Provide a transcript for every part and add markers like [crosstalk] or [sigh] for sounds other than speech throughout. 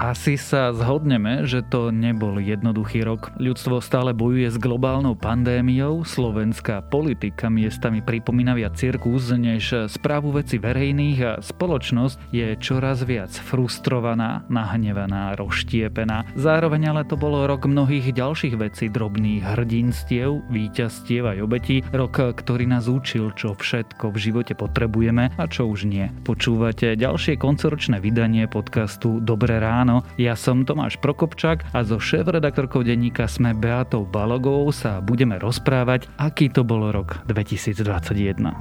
Asi sa zhodneme, že to nebol jednoduchý rok. Ľudstvo stále bojuje s globálnou pandémiou, slovenská politika miestami pripomína viac cirkus než správu veci verejných a spoločnosť je čoraz viac frustrovaná, nahnevaná, rozštiepená. Zároveň ale to bolo rok mnohých ďalších vecí, drobných hrdinstiev, víťazstiev aj obetí. Rok, ktorý nás učil, čo všetko v živote potrebujeme a čo už nie. Počúvate ďalšie koncoročné vydanie podcastu Dobré ráno ráno. Ja som Tomáš Prokopčák a so šéf-redaktorkou denníka sme Beatou Balogovou sa budeme rozprávať, aký to bol rok 2021.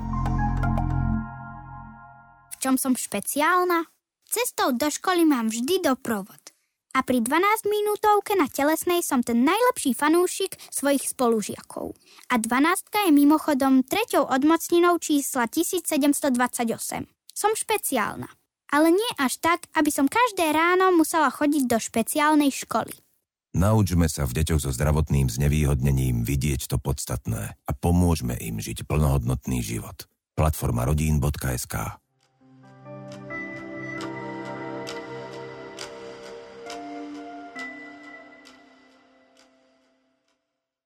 V čom som špeciálna? Cestou do školy mám vždy doprovod. A pri 12 minútovke na telesnej som ten najlepší fanúšik svojich spolužiakov. A 12 je mimochodom treťou odmocninou čísla 1728. Som špeciálna ale nie až tak, aby som každé ráno musela chodiť do špeciálnej školy. Naučme sa v deťoch so zdravotným znevýhodnením vidieť to podstatné a pomôžme im žiť plnohodnotný život. Platforma rodín.sk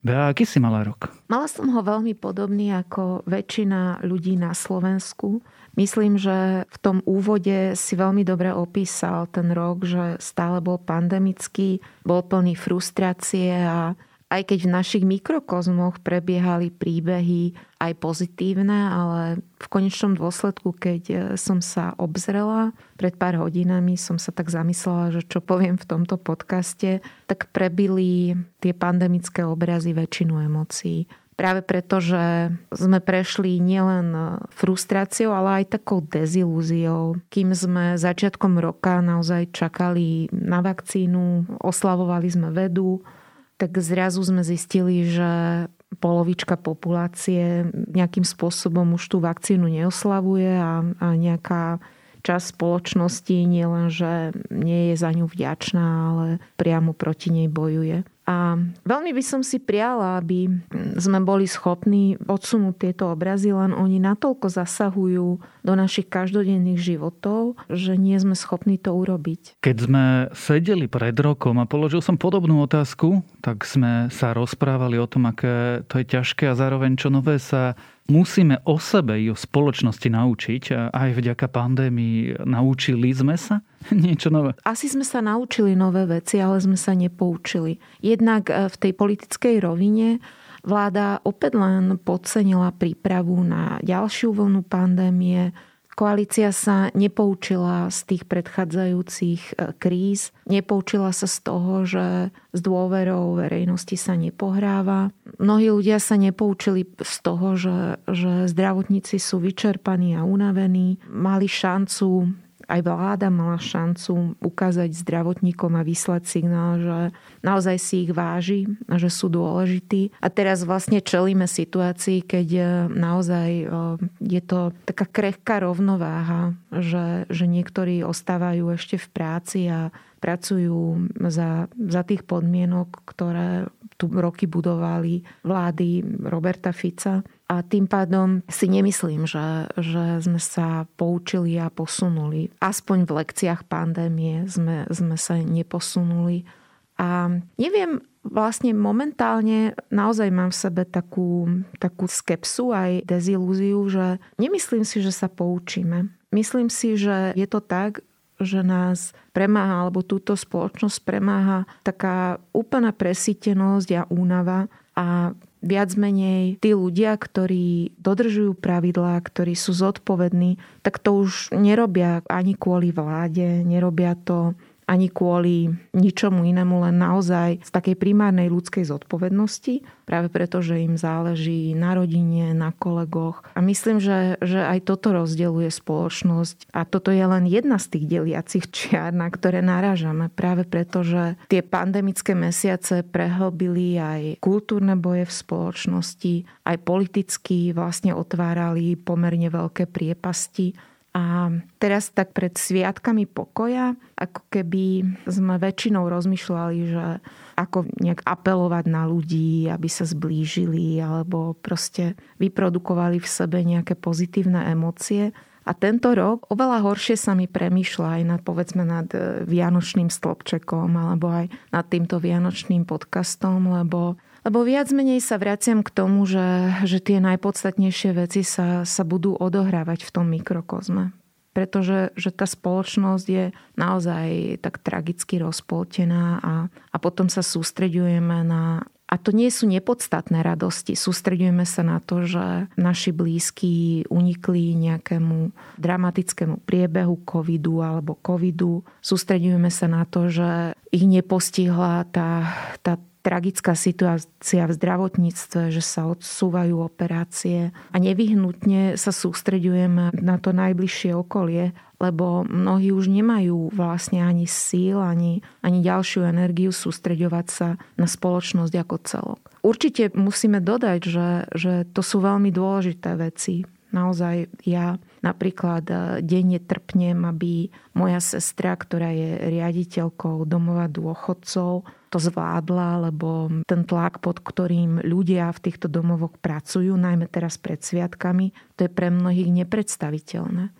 Bea, aký si mala rok? Mala som ho veľmi podobný ako väčšina ľudí na Slovensku. Myslím, že v tom úvode si veľmi dobre opísal ten rok, že stále bol pandemický, bol plný frustrácie a aj keď v našich mikrokozmoch prebiehali príbehy aj pozitívne, ale v konečnom dôsledku, keď som sa obzrela pred pár hodinami, som sa tak zamyslela, že čo poviem v tomto podcaste, tak prebili tie pandemické obrazy väčšinu emócií. Práve preto, že sme prešli nielen frustráciou, ale aj takou dezilúziou. Kým sme začiatkom roka naozaj čakali na vakcínu, oslavovali sme vedu, tak zrazu sme zistili, že polovička populácie nejakým spôsobom už tú vakcínu neoslavuje a, a nejaká časť spoločnosti nielen, že nie je za ňu vďačná, ale priamo proti nej bojuje. A veľmi by som si priala, aby sme boli schopní odsunúť tieto obrazy, len oni natoľko zasahujú do našich každodenných životov, že nie sme schopní to urobiť. Keď sme sedeli pred rokom a položil som podobnú otázku, tak sme sa rozprávali o tom, aké to je ťažké a zároveň čo nové sa musíme o sebe i o spoločnosti naučiť. Aj vďaka pandémii naučili sme sa [laughs] niečo nové. Asi sme sa naučili nové veci, ale sme sa nepoučili. Jednak e, v tej politickej rovine vláda opäť len podcenila prípravu na ďalšiu vlnu pandémie, Koalícia sa nepoučila z tých predchádzajúcich e, kríz, nepoučila sa z toho, že s dôverou verejnosti sa nepohráva. Mnohí ľudia sa nepoučili z toho, že, že zdravotníci sú vyčerpaní a unavení, mali šancu aj vláda mala šancu ukázať zdravotníkom a vyslať signál, že naozaj si ich váži a že sú dôležití. A teraz vlastne čelíme situácii, keď e, naozaj e, je to taká krehká rovnováha, že, že niektorí ostávajú ešte v práci a pracujú za, za tých podmienok, ktoré tu roky budovali vlády Roberta Fica a tým pádom si nemyslím, že, že sme sa poučili a posunuli. Aspoň v lekciách pandémie sme, sme sa neposunuli. A neviem, vlastne momentálne naozaj mám v sebe takú, takú skepsu aj dezilúziu, že nemyslím si, že sa poučíme. Myslím si, že je to tak, že nás premáha, alebo túto spoločnosť premáha taká úplná presítenosť a únava a viac menej tí ľudia, ktorí dodržujú pravidlá, ktorí sú zodpovední, tak to už nerobia ani kvôli vláde, nerobia to ani kvôli ničomu inému, len naozaj z takej primárnej ľudskej zodpovednosti, práve preto, že im záleží na rodine, na kolegoch. A myslím, že, že aj toto rozdeluje spoločnosť. A toto je len jedna z tých deliacich čiar, na ktoré narážame, práve preto, že tie pandemické mesiace prehlbili aj kultúrne boje v spoločnosti, aj politicky vlastne otvárali pomerne veľké priepasti a teraz tak pred sviatkami pokoja, ako keby sme väčšinou rozmýšľali, že ako nejak apelovať na ľudí, aby sa zblížili alebo proste vyprodukovali v sebe nejaké pozitívne emócie. A tento rok oveľa horšie sa mi premýšľa aj nad, povedzme, nad e, Vianočným stĺpčekom alebo aj nad týmto Vianočným podcastom, lebo lebo viac menej sa vraciam k tomu, že, že tie najpodstatnejšie veci sa, sa budú odohrávať v tom mikrokozme. Pretože že tá spoločnosť je naozaj tak tragicky rozpoltená a, a potom sa sústreďujeme na a to nie sú nepodstatné radosti. Sústredujeme sa na to, že naši blízki unikli nejakému dramatickému priebehu covidu alebo covidu. Sústredujeme sa na to, že ich nepostihla tá, tá tragická situácia v zdravotníctve, že sa odsúvajú operácie a nevyhnutne sa sústreďujeme na to najbližšie okolie, lebo mnohí už nemajú vlastne ani síl, ani, ani ďalšiu energiu sústreďovať sa na spoločnosť ako celok. Určite musíme dodať, že, že to sú veľmi dôležité veci. Naozaj ja napríklad e, denne trpnem, aby moja sestra, ktorá je riaditeľkou domova dôchodcov, to zvládla, lebo ten tlak, pod ktorým ľudia v týchto domovoch pracujú, najmä teraz pred sviatkami, to je pre mnohých nepredstaviteľné.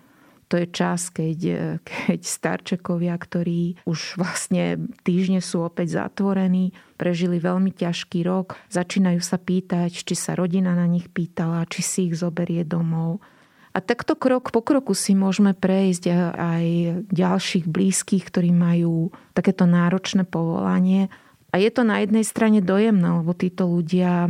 To je čas, keď, keď starčekovia, ktorí už vlastne týždne sú opäť zatvorení, prežili veľmi ťažký rok, začínajú sa pýtať, či sa rodina na nich pýtala, či si ich zoberie domov, a takto krok po kroku si môžeme prejsť aj ďalších blízkych, ktorí majú takéto náročné povolanie. A je to na jednej strane dojemné, lebo títo ľudia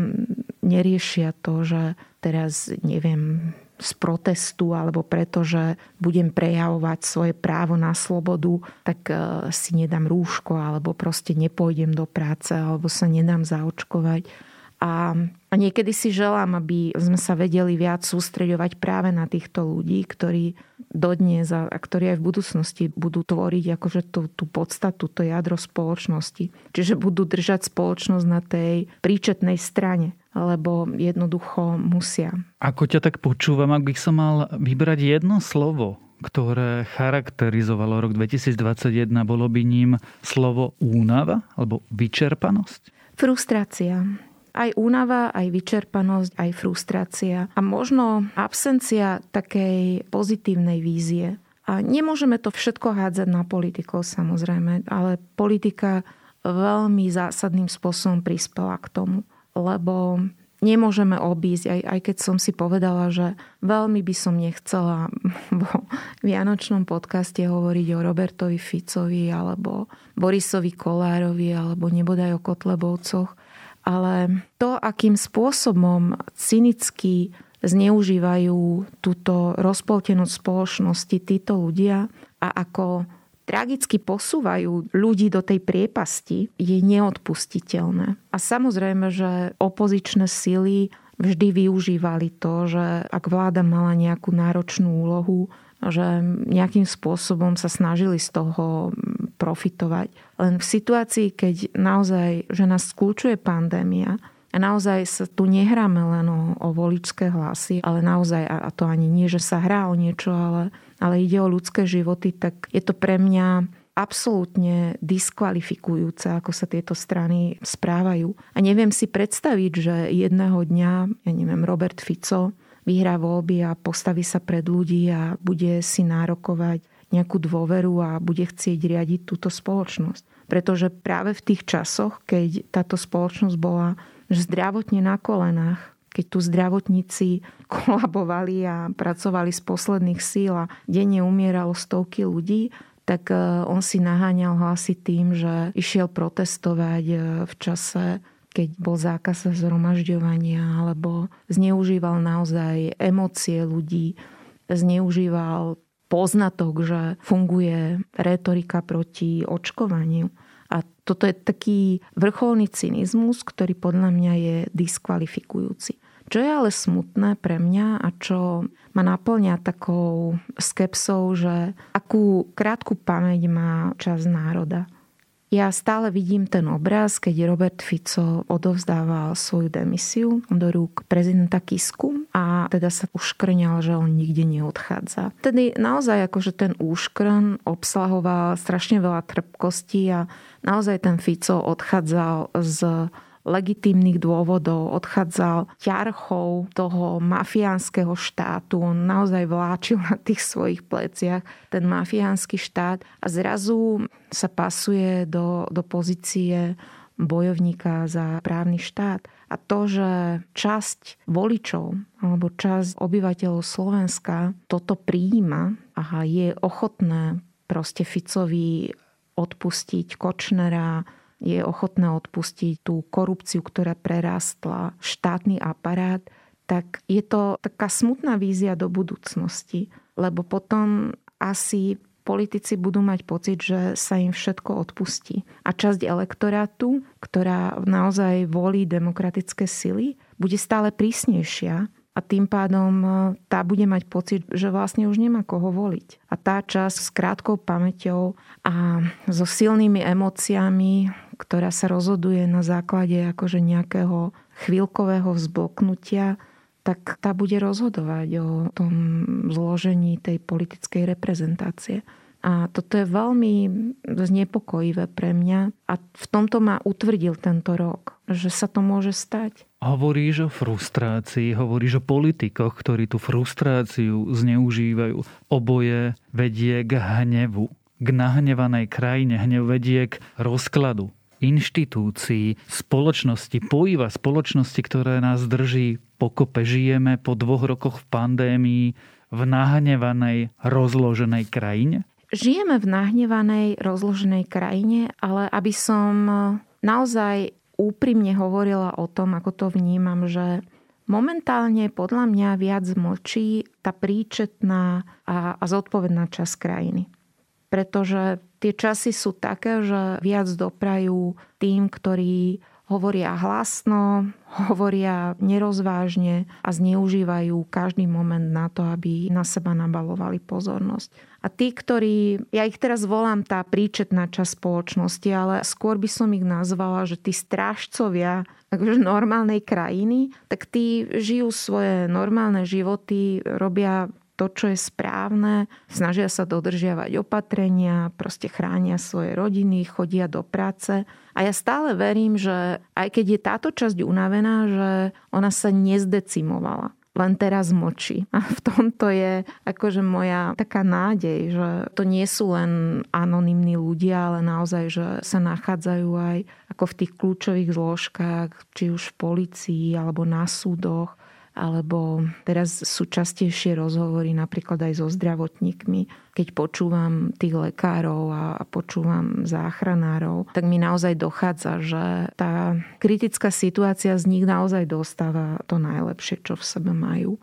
neriešia to, že teraz, neviem, z protestu alebo preto, že budem prejavovať svoje právo na slobodu, tak e, si nedám rúško alebo proste nepôjdem do práce alebo sa nedám zaočkovať a, niekedy si želám, aby sme sa vedeli viac sústreďovať práve na týchto ľudí, ktorí dodnes a ktorí aj v budúcnosti budú tvoriť akože tú, tú podstatu, to jadro spoločnosti. Čiže budú držať spoločnosť na tej príčetnej strane lebo jednoducho musia. Ako ťa tak počúvam, ak by som mal vybrať jedno slovo, ktoré charakterizovalo rok 2021, bolo by ním slovo únava alebo vyčerpanosť? Frustrácia aj únava, aj vyčerpanosť, aj frustrácia a možno absencia takej pozitívnej vízie. A nemôžeme to všetko hádzať na politikov samozrejme, ale politika veľmi zásadným spôsobom prispela k tomu, lebo nemôžeme obísť, aj, aj keď som si povedala, že veľmi by som nechcela [laughs] vo Vianočnom podcaste hovoriť o Robertovi Ficovi alebo Borisovi Kolárovi alebo nebodaj o Kotlebovcoch, ale to, akým spôsobom cynicky zneužívajú túto rozpoltenosť spoločnosti títo ľudia a ako tragicky posúvajú ľudí do tej priepasti, je neodpustiteľné. A samozrejme, že opozičné sily vždy využívali to, že ak vláda mala nejakú náročnú úlohu, že nejakým spôsobom sa snažili z toho profitovať. Len v situácii, keď naozaj, že nás skľúčuje pandémia, a naozaj sa tu nehráme len o, o voličské hlasy, ale naozaj, a to ani nie, že sa hrá o niečo, ale, ale ide o ľudské životy, tak je to pre mňa absolútne diskvalifikujúce, ako sa tieto strany správajú. A neviem si predstaviť, že jedného dňa, ja neviem, Robert Fico vyhrá voľby a postaví sa pred ľudí a bude si nárokovať nejakú dôveru a bude chcieť riadiť túto spoločnosť. Pretože práve v tých časoch, keď táto spoločnosť bola zdravotne na kolenách, keď tu zdravotníci [laughs] kolabovali a pracovali z posledných síl a denne umieralo stovky ľudí, tak e, on si naháňal hlasy tým, že išiel protestovať e, v čase keď bol zákaz zhromažďovania, alebo zneužíval naozaj emócie ľudí, zneužíval poznatok, že funguje retorika proti očkovaniu. A toto je taký vrcholný cynizmus, ktorý podľa mňa je diskvalifikujúci. Čo je ale smutné pre mňa a čo ma naplňa takou skepsou, že akú krátku pamäť má čas národa. Ja stále vidím ten obraz, keď Robert Fico odovzdával svoju demisiu do rúk prezidenta Kisku a teda sa uškrňal, že on nikde neodchádza. Tedy naozaj akože ten úškrn obsahoval strašne veľa trpkosti a naozaj ten Fico odchádzal z legitímnych dôvodov, odchádzal ťarchou toho mafiánskeho štátu. On naozaj vláčil na tých svojich pleciach ten mafiánsky štát a zrazu sa pasuje do, do pozície bojovníka za právny štát. A to, že časť voličov alebo časť obyvateľov Slovenska toto prijíma a je ochotné proste Ficovi odpustiť Kočnera, je ochotné odpustiť tú korupciu, ktorá prerastla štátny aparát, tak je to taká smutná vízia do budúcnosti. Lebo potom asi politici budú mať pocit, že sa im všetko odpustí. A časť elektorátu, ktorá naozaj volí demokratické sily, bude stále prísnejšia a tým pádom e, tá bude mať pocit, že vlastne už nemá koho voliť. A tá časť s krátkou pamäťou a so silnými emóciami, ktorá sa rozhoduje na základe akože nejakého chvíľkového vzbloknutia, tak tá bude rozhodovať o tom zložení tej politickej reprezentácie. A toto je veľmi znepokojivé pre mňa a v tomto ma utvrdil tento rok, že sa to môže stať. Hovoríš o frustrácii, hovoríš o politikoch, ktorí tú frustráciu zneužívajú. Oboje vedie k hnevu, k nahnevanej krajine. Hnev vedie k rozkladu inštitúcií, spoločnosti, pojíva spoločnosti, ktoré nás drží pokope. Žijeme po dvoch rokoch v pandémii v nahnevanej, rozloženej krajine? Žijeme v nahnevanej, rozloženej krajine, ale aby som naozaj úprimne hovorila o tom, ako to vnímam, že momentálne podľa mňa viac močí tá príčetná a, a zodpovedná časť krajiny. Pretože tie časy sú také, že viac doprajú tým, ktorí hovoria hlasno, [laughs] hovoria nerozvážne a zneužívajú každý moment na to, aby na seba nabalovali pozornosť. A tí, ktorí, ja ich teraz volám tá príčetná časť spoločnosti, ale skôr by som ich nazvala, že tí strážcovia akože normálnej krajiny, tak tí žijú svoje normálne životy, robia to, čo je správne, snažia sa dodržiavať opatrenia, proste chránia svoje rodiny, chodia do práce. A ja stále verím, že aj keď je táto časť unavená, že ona sa nezdecimovala len teraz močí. A v tomto je akože moja taká nádej, že to nie sú len anonimní ľudia, ale naozaj, že sa nachádzajú aj ako v tých kľúčových zložkách, či už v policii alebo na súdoch alebo teraz sú častejšie rozhovory napríklad aj so zdravotníkmi. Keď počúvam tých lekárov a počúvam záchranárov, tak mi naozaj dochádza, že tá kritická situácia z nich naozaj dostáva to najlepšie, čo v sebe majú.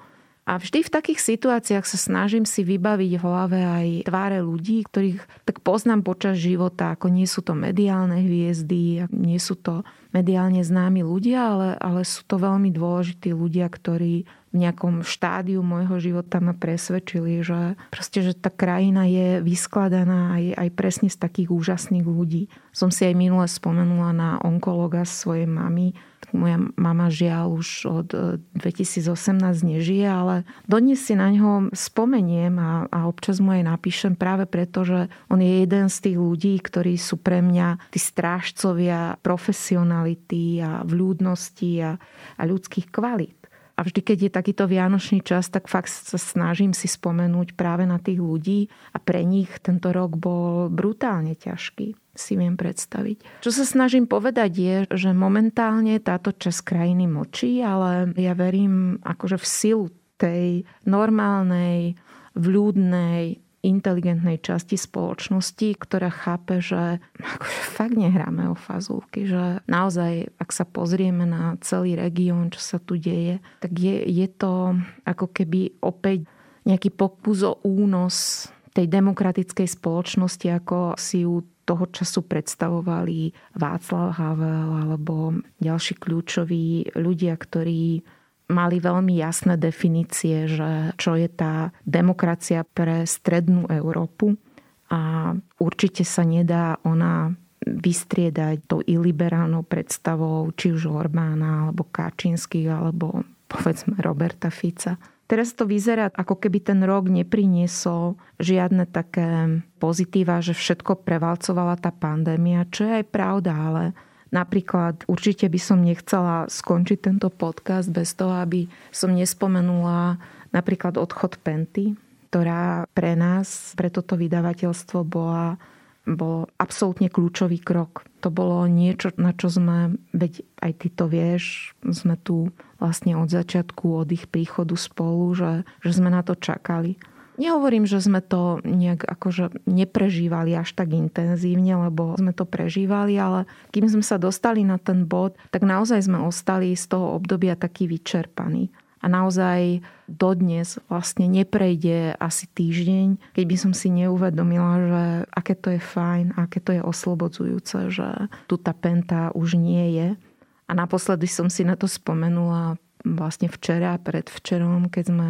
A vždy v takých situáciách sa snažím si vybaviť v hlave aj tváre ľudí, ktorých tak poznám počas života, ako nie sú to mediálne hviezdy, nie sú to mediálne známi ľudia, ale, ale sú to veľmi dôležití ľudia, ktorí v nejakom štádiu môjho života ma presvedčili, že proste, že tá krajina je vyskladaná aj, aj presne z takých úžasných ľudí. Som si aj minule spomenula na onkologa svojej mamy, moja mama žiaľ už od 2018 e, nežije, ale dodnes si na ňo spomeniem a, a občas mu aj napíšem práve preto, že on je jeden z tých ľudí, ktorí sú pre mňa tí strážcovia profesionality a vľúdnosti a, a ľudských kvalít. A vždy, keď je takýto vianočný čas, tak fakt sa snažím si spomenúť práve na tých ľudí a pre nich tento rok bol brutálne ťažký si viem predstaviť. Čo sa snažím povedať je, že momentálne táto časť krajiny močí, ale ja verím akože v silu tej normálnej, vľúdnej, inteligentnej časti spoločnosti, ktorá chápe, že akože fakt nehráme o fazulky, že naozaj, ak sa pozrieme na celý región, čo sa tu deje, tak je, je to ako keby opäť nejaký pokus o únos tej demokratickej spoločnosti, ako si ju toho času predstavovali Václav Havel alebo ďalší kľúčoví ľudia, ktorí mali veľmi jasné definície, že čo je tá demokracia pre strednú Európu a určite sa nedá ona vystriedať tou iliberálnou predstavou či už Orbána alebo Kačinských alebo povedzme Roberta Fica. Teraz to vyzerá, ako keby ten rok nepriniesol žiadne také pozitíva, že všetko prevalcovala tá pandémia, čo je aj pravda, ale Napríklad určite by som nechcela skončiť tento podcast bez toho, aby som nespomenula napríklad odchod Penty, ktorá pre nás, pre toto vydavateľstvo bola bol absolútne kľúčový krok. To bolo niečo, na čo sme, veď aj ty to vieš, sme tu vlastne od začiatku, od ich príchodu spolu, že, že sme na to čakali. Nehovorím, že sme to nejak akože neprežívali až tak intenzívne, lebo sme to prežívali, ale kým sme sa dostali na ten bod, tak naozaj sme ostali z toho obdobia taký vyčerpaní. A naozaj dodnes vlastne neprejde asi týždeň, keď by som si neuvedomila, že aké to je fajn, aké to je oslobodzujúce, že tu tá penta už nie je. A naposledy som si na to spomenula vlastne včera, predvčerom, keď sme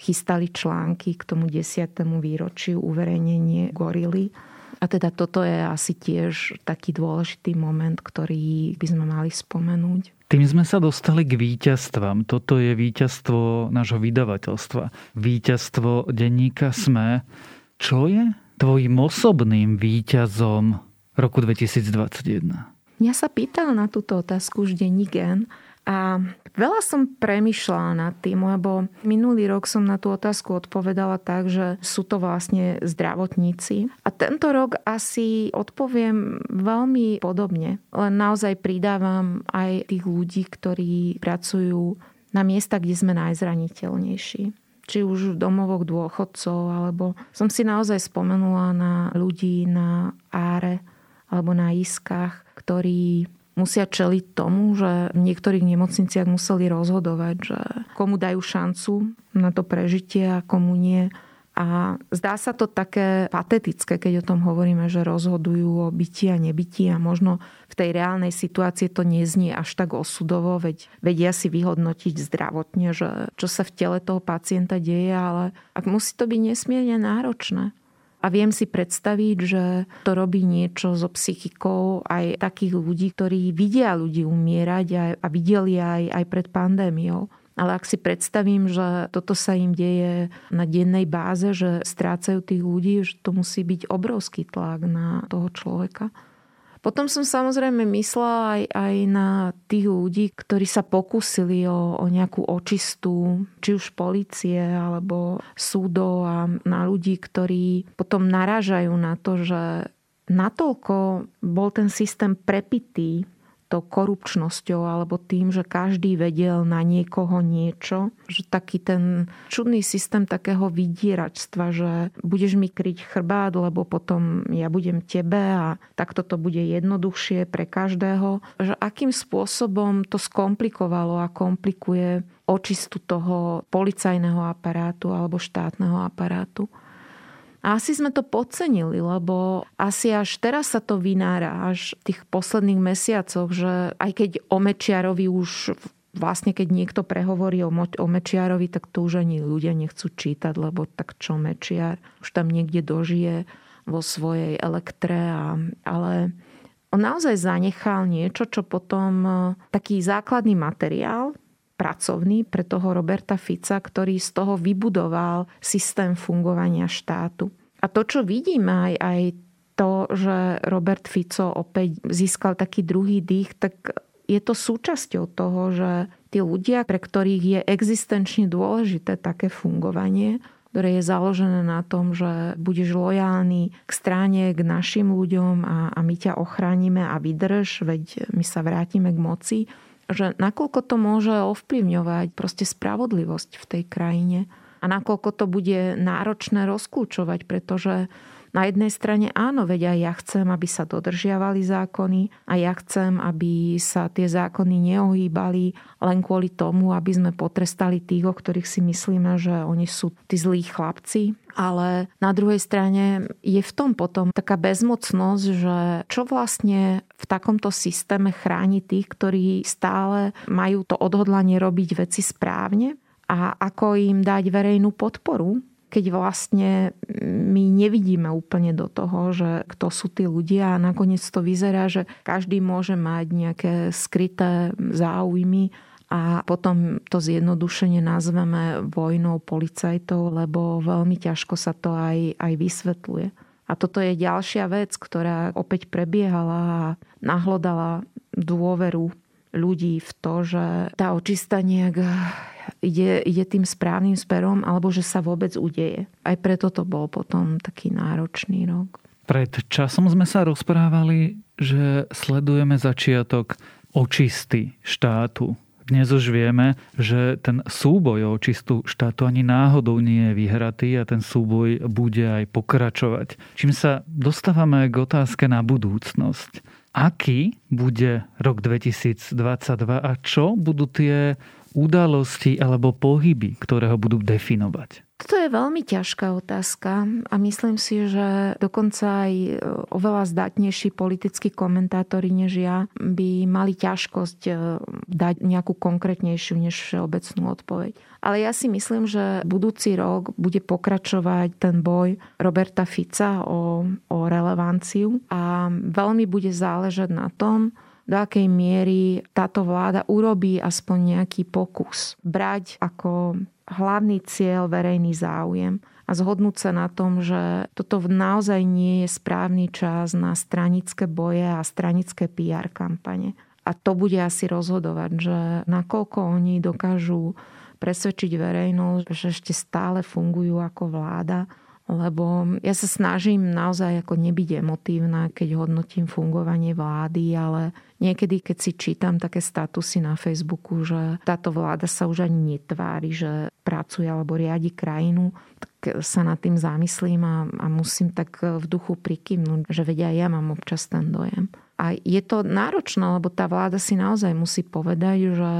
chystali články k tomu desiatému výročiu uverejnenie gorily. A teda toto je asi tiež taký dôležitý moment, ktorý by sme mali spomenúť. Tým sme sa dostali k víťazstvám. Toto je víťazstvo nášho vydavateľstva. Víťazstvo denníka SME. Čo je tvojim osobným víťazom roku 2021? Mňa sa pýtal na túto otázku už denník a veľa som premyšľala nad tým, lebo minulý rok som na tú otázku odpovedala tak, že sú to vlastne zdravotníci. A tento rok asi odpoviem veľmi podobne. Len naozaj pridávam aj tých ľudí, ktorí pracujú na miesta, kde sme najzraniteľnejší či už v domovoch dôchodcov, alebo som si naozaj spomenula na ľudí na áre alebo na iskách, ktorí musia čeliť tomu, že v niektorých nemocniciach museli rozhodovať, že komu dajú šancu na to prežitie a komu nie. A zdá sa to také patetické, keď o tom hovoríme, že rozhodujú o byti a nebyti a možno v tej reálnej situácii to neznie až tak osudovo, veď vedia si vyhodnotiť zdravotne, že čo sa v tele toho pacienta deje, ale ak musí to byť nesmierne náročné. A viem si predstaviť, že to robí niečo so psychikou aj takých ľudí, ktorí vidia ľudí umierať a videli aj, aj pred pandémiou. Ale ak si predstavím, že toto sa im deje na dennej báze, že strácajú tých ľudí, že to musí byť obrovský tlak na toho človeka. Potom som samozrejme myslela aj, aj na tých ľudí, ktorí sa pokúsili o, o nejakú očistu, či už policie alebo súdov a na ľudí, ktorí potom narážajú na to, že natoľko bol ten systém prepitý tou korupčnosťou alebo tým, že každý vedel na niekoho niečo. Že taký ten čudný systém takého vydieračstva, že budeš mi kryť chrbát, lebo potom ja budem tebe a takto to bude jednoduchšie pre každého. Že akým spôsobom to skomplikovalo a komplikuje očistu toho policajného aparátu alebo štátneho aparátu. A asi sme to podcenili, lebo asi až teraz sa to vynára, až v tých posledných mesiacoch, že aj keď o Mečiarovi už vlastne keď niekto prehovorí o, o Mečiarovi, tak to už ani ľudia nechcú čítať, lebo tak čo Mečiar už tam niekde dožije vo svojej elektre. A, ale on naozaj zanechal niečo, čo potom e, taký základný materiál, pracovný pre toho Roberta Fica, ktorý z toho vybudoval systém fungovania štátu. A to, čo vidíme aj, aj to, že Robert Fico opäť získal taký druhý dých, tak je to súčasťou toho, že tí ľudia, pre ktorých je existenčne dôležité také fungovanie, ktoré je založené na tom, že budeš lojálny k strane, k našim ľuďom a, a my ťa ochránime a vydrž, veď my sa vrátime k moci, že nakoľko to môže ovplyvňovať proste spravodlivosť v tej krajine a nakoľko to bude náročné rozklúčovať, pretože na jednej strane áno, aj ja chcem, aby sa dodržiavali zákony a ja chcem, aby sa tie zákony neohýbali len kvôli tomu, aby sme potrestali tých, o ktorých si myslíme, že oni sú tí zlí chlapci. Ale na druhej strane je v tom potom taká bezmocnosť, že čo vlastne v takomto systéme chráni tých, ktorí stále majú to odhodlanie robiť veci správne a ako im dať verejnú podporu keď vlastne my nevidíme úplne do toho, že kto sú tí ľudia a nakoniec to vyzerá, že každý môže mať nejaké skryté záujmy a potom to zjednodušene nazveme vojnou policajtov, lebo veľmi ťažko sa to aj, aj vysvetľuje. A toto je ďalšia vec, ktorá opäť prebiehala a nahlodala dôveru ľudí v to, že tá očista nejak ide, ide tým správnym smerom alebo že sa vôbec udeje. Aj preto to bol potom taký náročný rok. Pred časom sme sa rozprávali, že sledujeme začiatok očisty štátu. Dnes už vieme, že ten súboj o očistu štátu ani náhodou nie je vyhratý a ten súboj bude aj pokračovať. Čím sa dostávame k otázke na budúcnosť. Aký bude rok 2022 a čo budú tie udalosti alebo pohyby, ktoré ho budú definovať? To je veľmi ťažká otázka a myslím si, že dokonca aj e, oveľa zdatnejší politickí komentátori než ja by mali ťažkosť e, dať nejakú konkrétnejšiu než všeobecnú odpoveď. Ale ja si myslím, že budúci rok bude pokračovať ten boj Roberta Fica o, o relevanciu a veľmi bude záležať na tom, do akej miery táto vláda urobí aspoň nejaký pokus brať ako hlavný cieľ verejný záujem a zhodnúť sa na tom, že toto naozaj nie je správny čas na stranické boje a stranické PR kampane. A to bude asi rozhodovať, že nakoľko oni dokážu presvedčiť verejnosť, že ešte stále fungujú ako vláda lebo ja sa snažím naozaj ako nebyť emotívna, keď hodnotím fungovanie vlády, ale niekedy, keď si čítam také statusy na Facebooku, že táto vláda sa už ani netvári, že pracuje alebo riadi krajinu, tak sa nad tým zamyslím a, a musím tak v duchu prikymnúť, že vedia, ja mám občas ten dojem. A je to náročné, lebo tá vláda si naozaj musí povedať, že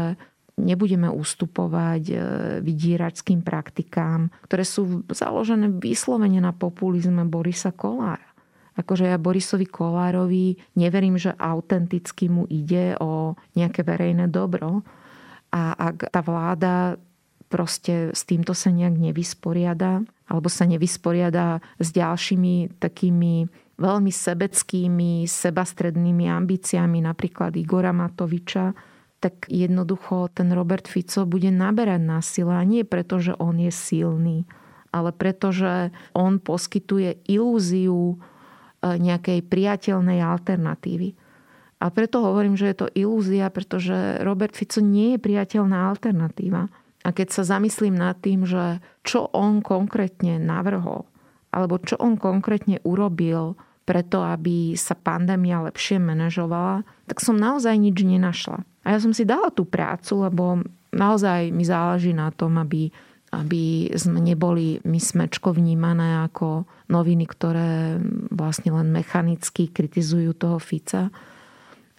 nebudeme ustupovať e, vydíračským praktikám, ktoré sú založené vyslovene na populizme Borisa Kolára. Akože ja Borisovi Kolárovi neverím, že autenticky mu ide o nejaké verejné dobro. A ak tá vláda proste s týmto sa nejak nevysporiada, alebo sa nevysporiada s ďalšími takými veľmi sebeckými, sebastrednými ambíciami, napríklad Igora Matoviča, tak jednoducho ten Robert Fico bude naberať na sile. A nie preto, že on je silný, ale preto, že on poskytuje ilúziu e, nejakej priateľnej alternatívy. A preto hovorím, že je to ilúzia, pretože Robert Fico nie je priateľná alternatíva. A keď sa zamyslím nad tým, že čo on konkrétne navrhol, alebo čo on konkrétne urobil preto, aby sa pandémia lepšie manažovala, tak som naozaj nič nenašla. A ja som si dala tú prácu, lebo naozaj mi záleží na tom, aby, aby sme neboli my smečko vnímané ako noviny, ktoré vlastne len mechanicky kritizujú toho Fica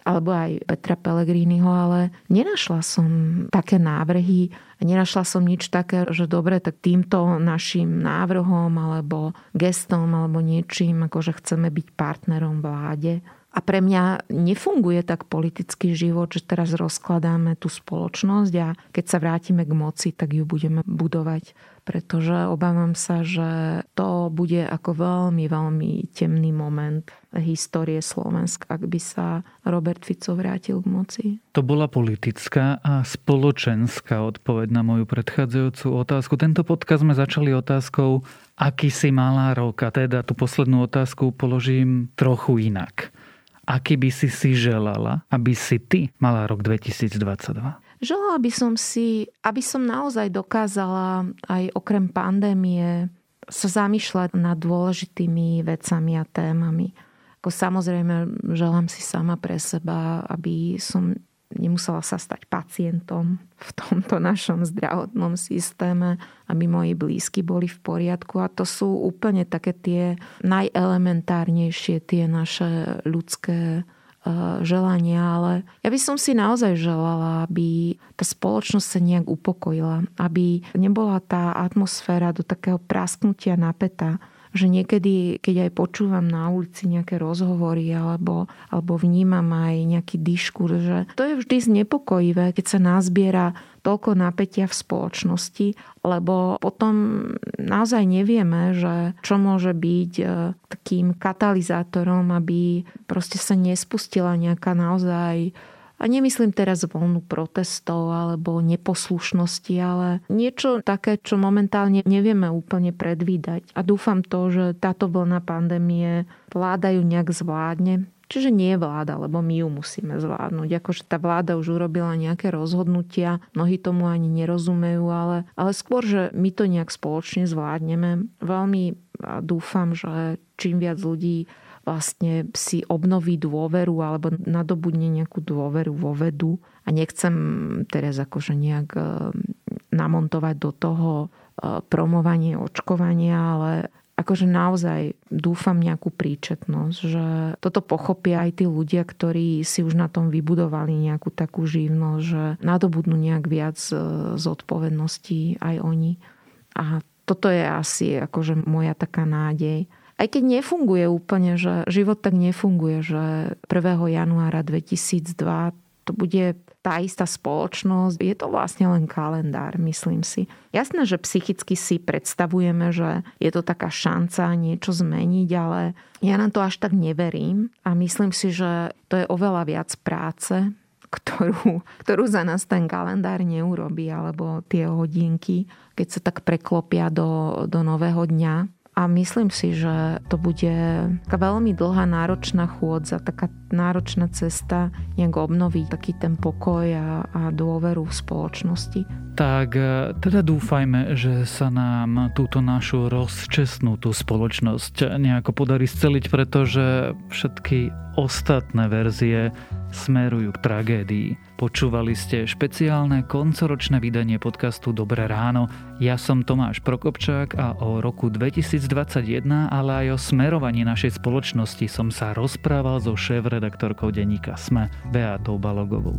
alebo aj Petra Pellegriniho, ale nenašla som také návrhy, nenašla som nič také, že dobre, tak týmto našim návrhom alebo gestom alebo niečím, akože chceme byť partnerom vláde. A pre mňa nefunguje tak politický život, že teraz rozkladáme tú spoločnosť a keď sa vrátime k moci, tak ju budeme budovať. Pretože obávam sa, že to bude ako veľmi, veľmi temný moment histórie Slovenska, ak by sa Robert Fico vrátil k moci. To bola politická a spoločenská odpoveď na moju predchádzajúcu otázku. Tento podcast sme začali otázkou, aký si malá rok. A teda tú poslednú otázku položím trochu inak aký by si si želala, aby si ty mala rok 2022? Želala by som si, aby som naozaj dokázala aj okrem pandémie sa zamýšľať nad dôležitými vecami a témami. Ako samozrejme, želám si sama pre seba, aby som nemusela sa stať pacientom v tomto našom zdravotnom systéme, aby moji blízky boli v poriadku. A to sú úplne také tie najelementárnejšie, tie naše ľudské eh, želania, ale ja by som si naozaj želala, aby tá spoločnosť sa nejak upokojila, aby nebola tá atmosféra do takého prasknutia napätá, že niekedy, keď aj počúvam na ulici nejaké rozhovory alebo, alebo vnímam aj nejaký diskurs, že to je vždy znepokojivé, keď sa nazbiera toľko napätia v spoločnosti, lebo potom naozaj nevieme, že čo môže byť e, takým katalizátorom, aby proste sa nespustila nejaká naozaj a nemyslím teraz voľnú protestov alebo neposlušnosti, ale niečo také, čo momentálne nevieme úplne predvídať. A dúfam to, že táto vlna pandémie vláda ju nejak zvládne, Čiže nie vláda, lebo my ju musíme zvládnuť. Akože tá vláda už urobila nejaké rozhodnutia, mnohí tomu ani nerozumejú, ale, ale skôr, že my to nejak spoločne zvládneme. Veľmi dúfam, že čím viac ľudí vlastne si obnoví dôveru alebo nadobudne nejakú dôveru vo vedu. A nechcem teraz akože nejak e, namontovať do toho e, promovanie očkovania, ale akože naozaj dúfam nejakú príčetnosť, že toto pochopia aj tí ľudia, ktorí si už na tom vybudovali nejakú takú živnosť, že nadobudnú nejak viac e, zodpovedností aj oni. A toto je asi akože moja taká nádej. Aj keď nefunguje úplne, že život tak nefunguje, že 1. januára 2002 to bude tá istá spoločnosť, je to vlastne len kalendár, myslím si. Jasné, že psychicky si predstavujeme, že je to taká šanca niečo zmeniť, ale ja na to až tak neverím a myslím si, že to je oveľa viac práce, ktorú, ktorú za nás ten kalendár neurobí, alebo tie hodinky, keď sa tak preklopia do, do nového dňa a myslím si, že to bude taká veľmi dlhá, náročná chôdza, taká náročná cesta nejak obnoviť taký ten pokoj a, a dôveru v spoločnosti. Tak e, teda dúfajme, že sa nám túto našu rozčesnutú spoločnosť nejako podarí sceliť, pretože všetky ostatné verzie smerujú k tragédii. Počúvali ste špeciálne koncoročné vydanie podcastu Dobré ráno. Ja som Tomáš Prokopčák a o roku 2021, ale aj o smerovaní našej spoločnosti som sa rozprával so šéf-redaktorkou denníka SME Beatou Balogovou.